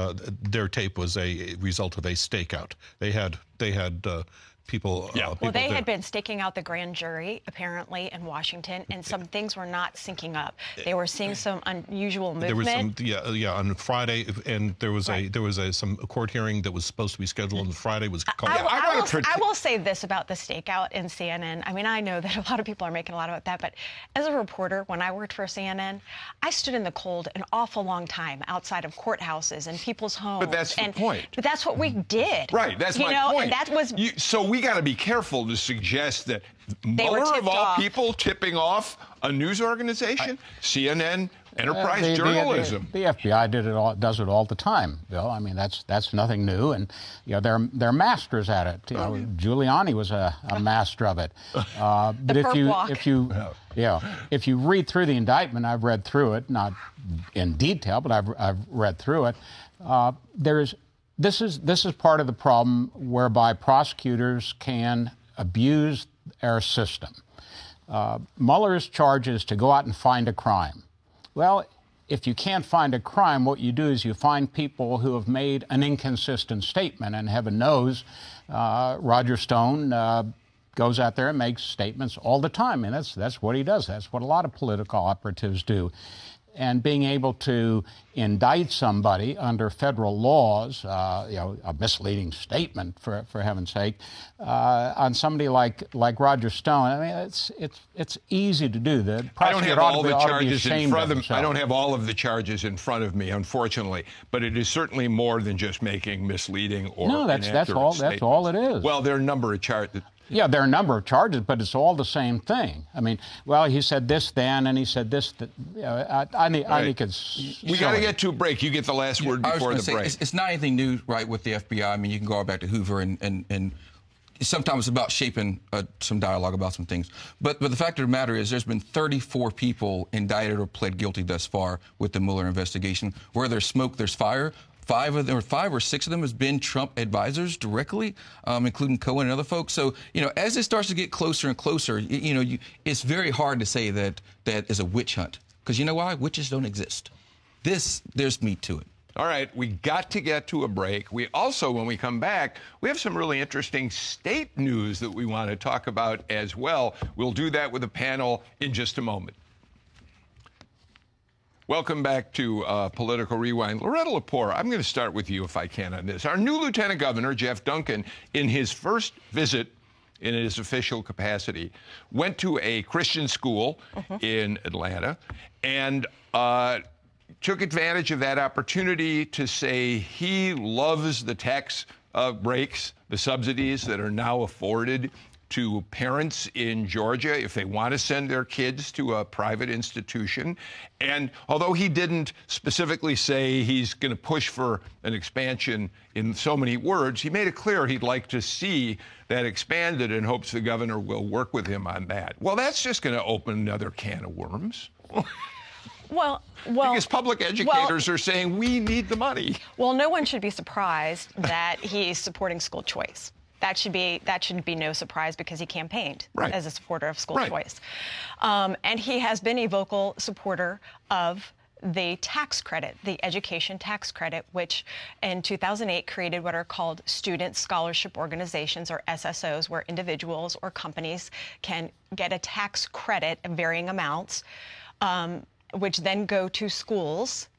their tape was a result of a stakeout. They had they had people. Uh, yeah. Uh, people well, they had been staking out the grand jury apparently in Washington, and some things were not syncing up. They were seeing some unusual movement. There was some, yeah, yeah, on Friday, and there was right. a there was a some court hearing that was supposed to be scheduled on Friday was called. I, I, I, will, I will say this about the stakeout in CNN. I mean, I know that [laughs] a lot of people are making a lot about that, but as a reporter, when I worked for CNN, I stood in the cold an awful long time outside of courthouses and people's homes. But that's and, the point. But that's what we did. Right. That's you my know, point. And that was. You, so we we got to be careful to suggest that Mueller, of all off. people, tipping off a news organization, I, CNN, enterprise uh, the, journalism. The, the, the, FBI did it all, does it all the time, Bill. I mean, that's that's nothing new, and you know they're they're masters at it. You know, oh, Giuliani was a, a [laughs] master of it. [laughs] Uh, but if you walk. if you yeah if you read through the indictment, I've read through it, not in detail, but I've I've read through it. Uh, there's this is this is part of the problem whereby prosecutors can abuse our system. Uh, Mueller's charge is to go out and find a crime. Well, if you can't find a crime, what you do is you find people who have made an inconsistent statement, and heaven knows, uh, Roger Stone uh, goes out there and makes statements all the time, and that's that's what he does. That's what a lot of political operatives do and being able to indict somebody under federal laws, uh, you know, a misleading statement for for heaven's sake, uh, on somebody like like Roger Stone. I mean, it's it's it's easy to do. The I don't have all the charges in front of, of I don't have all of the charges in front of me, unfortunately, but it is certainly more than just making misleading or no. That's that's all. Statements. That's all it is. Well, there are a number of charges. Yeah, there are a number of charges, but it's all the same thing. I mean, well, he said this then, and he said this. Th- I, I, need, right. I think it's. We got to get to a break. You get the last word yeah, before the say, break. It's, it's, not anything new, right, with the FBI. I mean, you can go all back to Hoover and, and, and sometimes it's about shaping uh, some dialogue about some things. But but the fact of the matter is, there's been 34 people indicted or pled guilty thus far with the Mueller investigation. Where there's smoke, there's fire. Five of them, or five or six of them, has been Trump advisors directly, um, including Cohen and other folks. So you know, as it starts to get closer and closer, you, you know, you, it's very hard to say that that is a witch hunt because you know why? Witches don't exist. This there's meat to it. All right, we got to get to a break. We also, when we come back, we have some really interesting state news that we want to talk about as well. We'll do that with a panel in just a moment. Welcome back to uh, Political Rewind. Loretta Lepore, I'm going to start with you if I can on this. Our new Lieutenant Governor, Jeff Duncan, in his first visit in his official capacity, went to a Christian school uh-huh. in Atlanta and uh, took advantage of that opportunity to say he loves the tax uh, breaks, the subsidies that are now afforded to parents in Georgia if they want to send their kids to a private institution. And although he didn't specifically say he's going to push for an expansion in so many words, he made it clear he'd like to see that expanded and hopes the governor will work with him on that. Well, that's just going to open another can of worms. Well, well, because public educators well, are saying we need the money. Well, no one should be surprised that he's supporting school choice that should be that shouldn't be no surprise because he campaigned right. as a supporter of school right. choice, um, and he has been a vocal supporter of the tax credit, the education tax credit, which in 2008 created what are called student scholarship organizations or SSOs, where individuals or companies can get a tax credit in varying amounts, um, which then go to schools.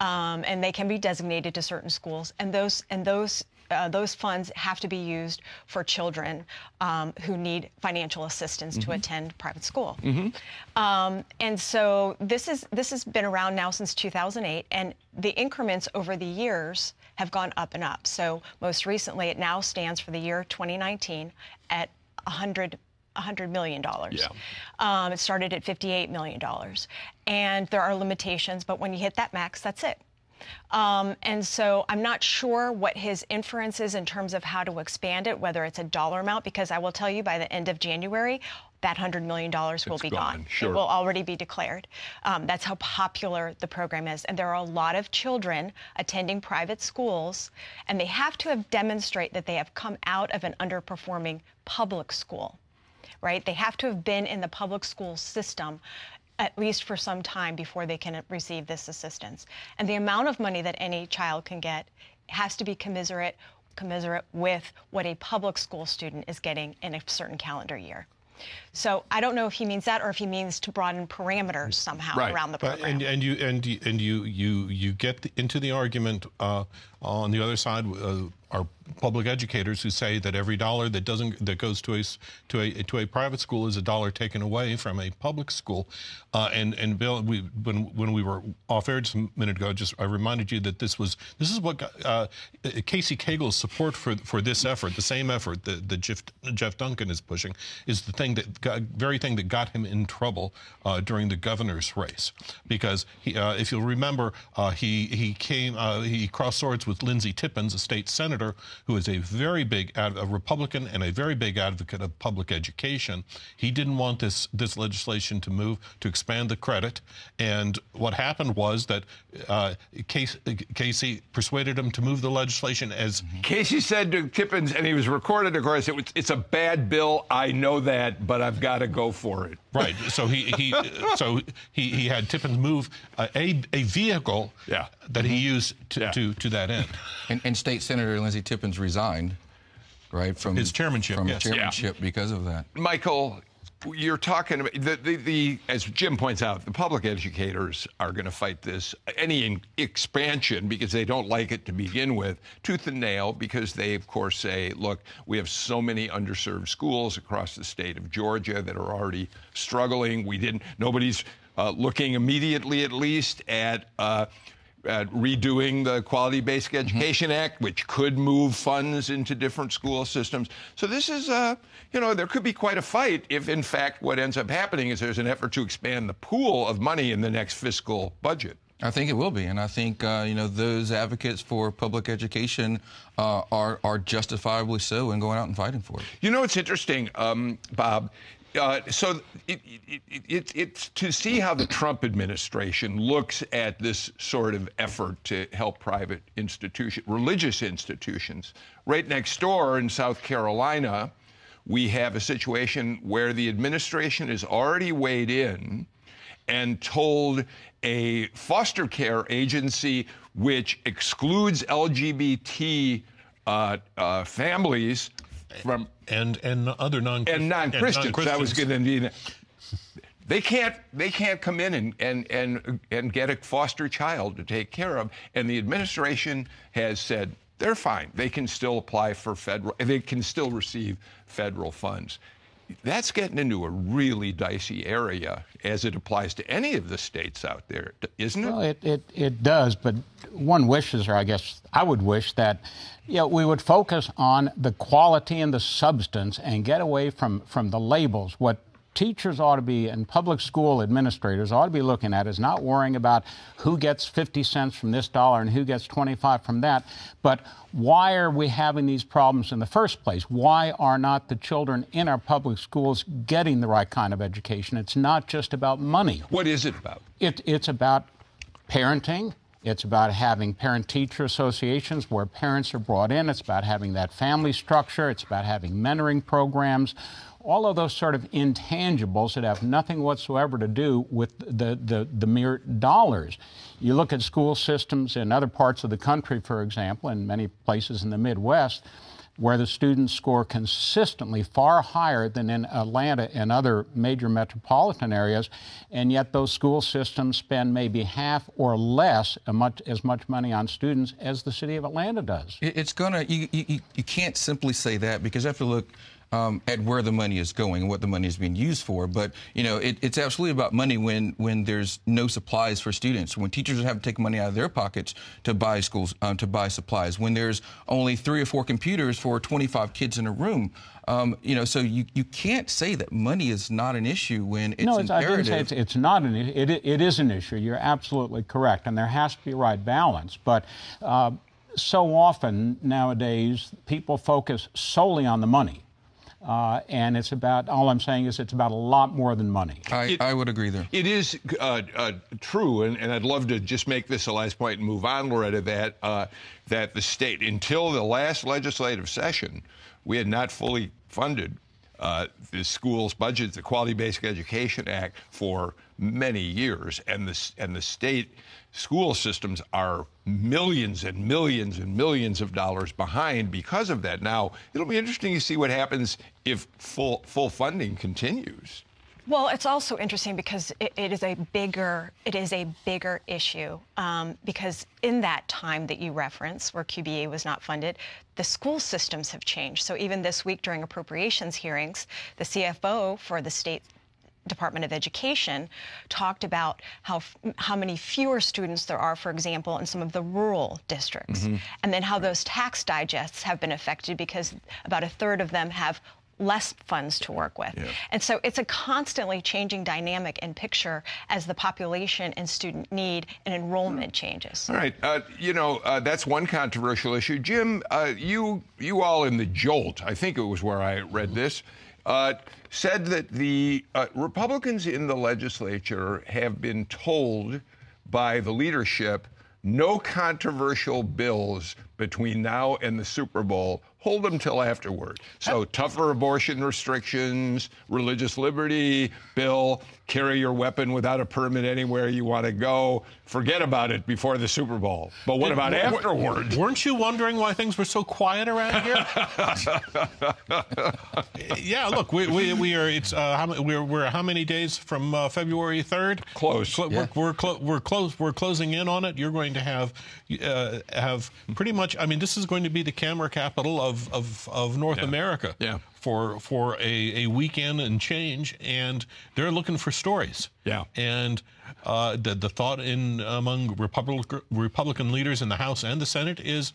Um, and they can be designated to certain schools, and those and those uh, those funds have to be used for children um, who need financial assistance mm-hmm. to attend private school. Mm-hmm. Um, and so this is this has been around now since 2008, and the increments over the years have gone up and up. So most recently, it now stands for the year 2019 at 100 $100 million. Yeah. Um, it started at $58 million. And there are limitations, but when you hit that max, that's it. Um, and so I'm not sure what his inference is in terms of how to expand it, whether it's a dollar amount, because I will tell you by the end of January, that $100 million will be gone. gone. Sure. It will already be declared. Um, that's how popular the program is. And there are a lot of children attending private schools, and they have to have demonstrate that they have come out of an underperforming public school right? They have to have been in the public school system at least for some time before they can receive this assistance. And the amount of money that any child can get has to be commiserate commiserate with what a public school student is getting in a certain calendar year. So I don't know if he means that or if he means to broaden parameters somehow right. around the program. And, and, you and you, and you you you get into the argument uh, on the other side. Uh, are public educators who say that every dollar that doesn't that goes to a to a to a private school is a dollar taken away from a public school. Uh, and and Bill, we, when when we were off air just a minute ago, just I reminded you that this was this is what got, uh, Casey Cagle's support for for this effort, the same effort that, that Jeff, Jeff Duncan is pushing, is the thing that got, very thing that got him in trouble uh, during the governor's race, because he, uh, if you'll remember, uh, he he came uh, he crossed swords with Lindsey Tippins, a state senator who is a very big a Republican and a very big advocate of public education. He didn't want this this legislation to move to expand the credit, and what happened was that uh, Casey, Casey, persuaded him to move the legislation as mm-hmm. Casey said to Tippins, and he was recorded. Of course, it was, it's a bad bill. I know that, but I've got to go for it. Right. So he he so he, he had Tippins move uh, a a vehicle yeah. that he mm-hmm. used to, yeah. to, to that end. And, and State Senator Lindsey Tippins resigned, right, from his chairmanship, from yes. chairmanship yeah. because of that. Michael, you're talking about the, the, the, as Jim points out, the public educators are going to fight this any in, expansion because they don't like it to begin with, tooth and nail, because they of course say, look, we have so many underserved schools across the state of Georgia that are already struggling. We didn't. Nobody's uh, looking immediately, at least, at. Uh, uh, redoing the Quality Basic mm-hmm. Education mm-hmm. Act, which could move funds into different school systems. So this is, uh, you know, there could be quite a fight if, in fact, what ends up happening is there's an effort to expand the pool of money in the next fiscal budget. I think it will be, and I think uh, you know those advocates for public education uh, are are justifiably so in going out and fighting for it. You know, it's interesting, um, Bob. Uh, so it, it, it, it's to see how the Trump administration looks at this sort of effort to help private institutions, religious institutions. Right next door in South Carolina, we have a situation where the administration has already weighed in and told a foster care agency which excludes LGBT uh, uh, families from and and other non and non-Christians. I was going to. They can't they can't come in and, and, and, and get a foster child to take care of. And the administration has said they're fine. They can still apply for federal they can still receive federal funds. That's getting into a really dicey area as it applies to any of the states out there, isn't it? Well, it, it, it does, but one wishes, or I guess I would wish that you know, we would focus on the quality and the substance and get away from, from the labels. What teachers ought to be and public school administrators ought to be looking at is not worrying about who gets 50 cents from this dollar and who gets 25 from that, but why are we having these problems in the first place? Why are not the children in our public schools getting the right kind of education? It's not just about money. What is it about? It, it's about parenting, it's about having parent teacher associations where parents are brought in. It's about having that family structure. It's about having mentoring programs. All of those sort of intangibles that have nothing whatsoever to do with the, the, the mere dollars. You look at school systems in other parts of the country, for example, in many places in the Midwest, where the students score consistently far higher than in Atlanta and other major metropolitan areas, and yet those school systems spend maybe half or less much, as much money on students as the city of Atlanta does. It's gonna you, you, you can't simply say that because you have to look um, at where the money is going and what the money is being used for. But you know, it, it's absolutely about money when when there's no supplies for students, when teachers have to take money out of their pockets to buy schools um, to buy supplies, when there's only three or four computers for 25 kids in a room. Um, you know, so you, you can't say that money is not an issue when it's no, it's, imperative. I didn't say it's, it's not an issue. It, it is an issue. You're absolutely correct, and there has to be a right balance. But uh, so often nowadays, people focus solely on the money. Uh, and it's about, all I'm saying is it's about a lot more than money. I, it, I would agree there. It is uh, uh, true, and, and, I'd love to just make this a last point and move on, Loretta, that, uh, that the state, until the last legislative session, we had not fully funded uh, the school's budget, the Quality Basic Education Act, for many years, and the, and the state school systems are millions and millions and millions of dollars behind because of that. Now, it'll be interesting to see what happens if full full funding continues. Well, it's also interesting because it, it is a bigger it is a bigger issue um, because in that time that you reference, where QBE was not funded, the school systems have changed. So even this week during appropriations hearings, the CFO for the state Department of Education talked about how how many fewer students there are, for example, in some of the rural districts, mm-hmm. and then how those tax digests have been affected because about a third of them have less funds to work with. Yeah. And so it's a constantly changing dynamic and picture as the population and student need and enrollment changes. All right. Uh, you know, uh, that's one controversial issue. Jim, uh, you, you all in the Jolt, I think it was where I read this, uh, said that the uh, Republicans in the legislature have been told by the leadership no controversial bills between now and the Super Bowl. Hold them till afterward. So tougher abortion restrictions, religious liberty bill, carry your weapon without a permit anywhere you want to go. Forget about it before the Super Bowl. But what about afterward? Weren't you wondering why things were so quiet around here? [laughs] yeah, look, we, we, we are it's uh, how, we're, we're how many days from uh, February 3rd? Close. Cl- yeah. We're we're, clo- we're close we're closing in on it. You're going to have uh, have pretty much I mean this is going to be the camera capital of of, of North yeah. America. Yeah for for a, a weekend and change, and they're looking for stories. Yeah. And uh, the the thought in among Republic, Republican leaders in the House and the Senate is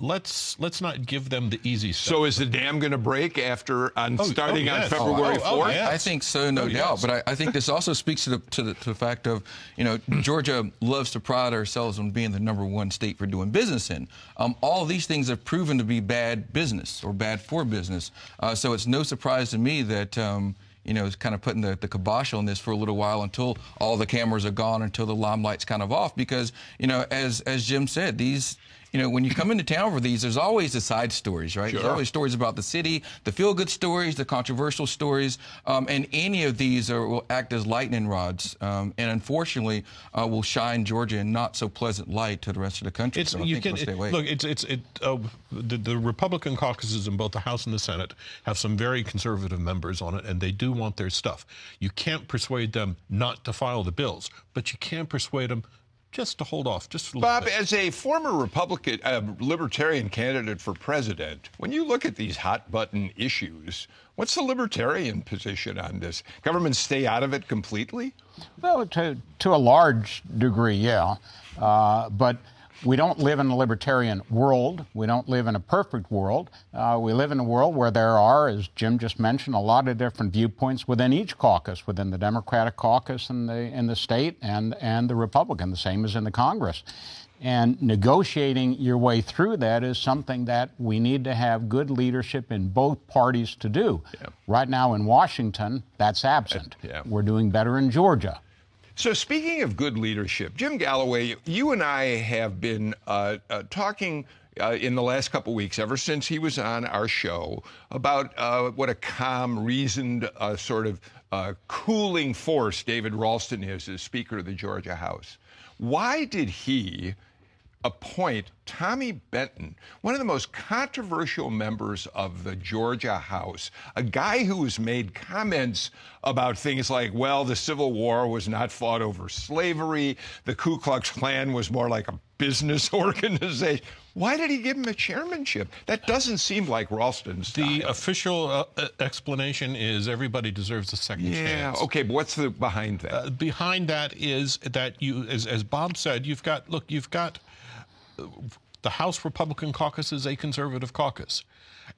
let's let's not give them the easy stuff. So is the dam going to break after on oh, starting oh, yes. on February oh, 4th? Oh, yes. I think so, no oh, doubt. Yes. But I, I, think this also speaks to the, to the, to the fact of you know Georgia loves to pride ourselves on being the number one state for doing business in. Um, all these things have proven to be bad business or bad for business. Uh, so it's no surprise to me that. Um, you know, it's kind of putting the, the kibosh on this for a little while until all the cameras are gone, until the limelight's kind of off. Because, you know, as as Jim said, these you know, when you come into town for these, there's always the side stories, right? Sure. There's always stories about the city, the feel good stories, the controversial stories, um, and any of these are, will act as lightning rods, um, and unfortunately, uh, will shine Georgia in not so pleasant light to the rest of the country. It's, so you can, it, look, it's it's it, uh, the, the Republican caucuses in both the House and the Senate have some very conservative members on it, and they do want their stuff. You can't persuade them not to file the bills, but you can persuade them just to hold off just a Bob, bit. Bob, as a former Republican, uh, libertarian candidate for president, when you look at these hot button issues, what's the libertarian position on this? Government stay out of it completely? Well, to, to a large degree, yeah. Uh, but we don't live in a libertarian world. We don't live in a perfect world. Uh, we live in a world where there are, as Jim just mentioned, a lot of different viewpoints within each caucus, within the Democratic caucus in the in the state and and the Republican, the same as in the Congress. And negotiating your way through that is something that we need to have good leadership in both parties to do. Yeah. Right now in Washington, that's absent. Yeah. We're doing better in Georgia. So, speaking of good leadership, Jim Galloway, you and I have been uh, uh, talking uh, in the last couple weeks, ever since he was on our show, about uh, what a calm, reasoned, uh, sort of uh, cooling force David Ralston is as Speaker of the Georgia House. Why did he? Appoint Tommy Benton, one of the most controversial members of the Georgia House, a guy who has made comments about things like, well, the Civil War was not fought over slavery, the Ku Klux Klan was more like a business [laughs] organization. Why did he give him a chairmanship? That doesn't seem like Ralston's. The official uh, explanation is everybody deserves a second yeah, chance. Yeah. Okay. But what's the behind that? Uh, behind that is that you, as, as Bob said, you've got look, you've got the House Republican caucus is a conservative caucus,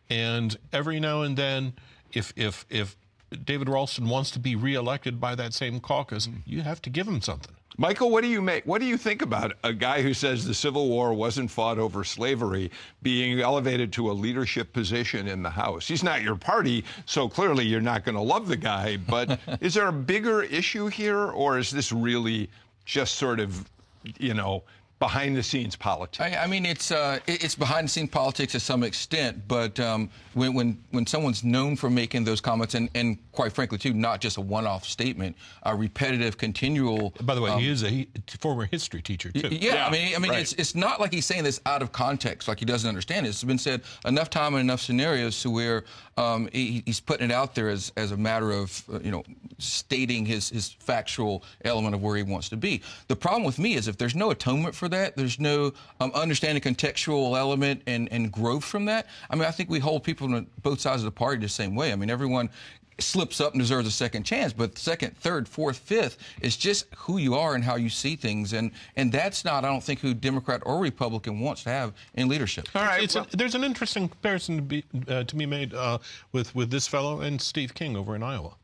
and every now and then, if if if David Ralston wants to be reelected by that same caucus, mm-hmm. you have to give him something. Michael, what do you make? What do you think about a guy who says the Civil War wasn't fought over slavery being elevated to a leadership position in the House? He's not your party, so clearly you're not going to love the guy. But [laughs] is there a bigger issue here, or is this really just sort of, you know, behind the scenes politics. I, I mean, it's uh, it's behind the scenes politics to some extent, but um, when, when when someone's known for making those comments, and, and quite frankly, too, not just a one-off statement, a repetitive, continual. By the way, um, he is a he, former history teacher too. Yeah, Yeah, I mean, I mean, right. it's it's not like he's saying this out of context, like he doesn't understand it. It's been said enough time in enough scenarios to where um, he, he's putting it out there as, as a matter of uh, you know stating his his factual element of where he wants to be. The problem with me is if there's no atonement for that, there's no um, understanding contextual element and and growth from that. I mean, I think we hold people on both sides of the party the same way. I mean, everyone slips up and deserves a second chance. But second, third, fourth, fifth is just who you are and how you see things, and and that's not, I don't think, who Democrat or Republican wants to have in leadership. All right. It's a, there's an interesting comparison to be uh, to be made uh, with with this fellow and Steve King over in Iowa.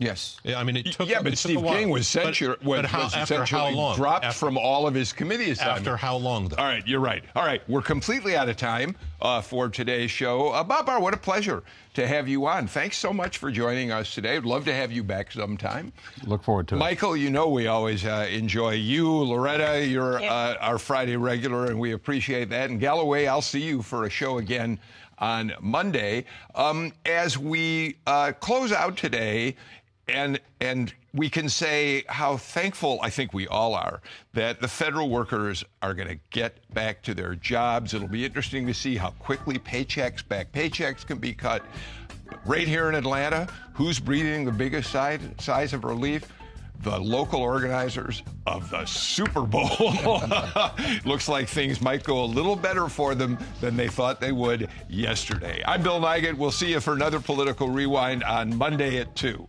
Yes. Yeah, I mean, it took. yeah, it but took Steve a while. King was, But- censure, but was, how, was after how essentially long? dropped after, from all of his committee assignments. after how long, though? All right, you're right. All right, we're completely out of time uh, for today's show. Uh, Bob Barr, what a pleasure to have you on. Thanks so much for joining us today. I'd love to have you back sometime. Look forward to it. Michael, you know we always uh, enjoy you. Loretta, you're Yeah. uh, our Friday regular, and we appreciate that. And Galloway, I'll see you for a show again on Monday. Um, as we uh, close out today, and and we can say how thankful I think we all are that the federal workers are going to get back to their jobs. It'll be interesting to see how quickly paychecks, back paychecks, can be cut. Right here in Atlanta, who's breathing the biggest side, size of relief? The local organizers of the Super Bowl. [laughs] Looks like things might go a little better for them than they thought they would yesterday. I'm Bill Nigut. We'll see you for another political rewind on Monday at 2.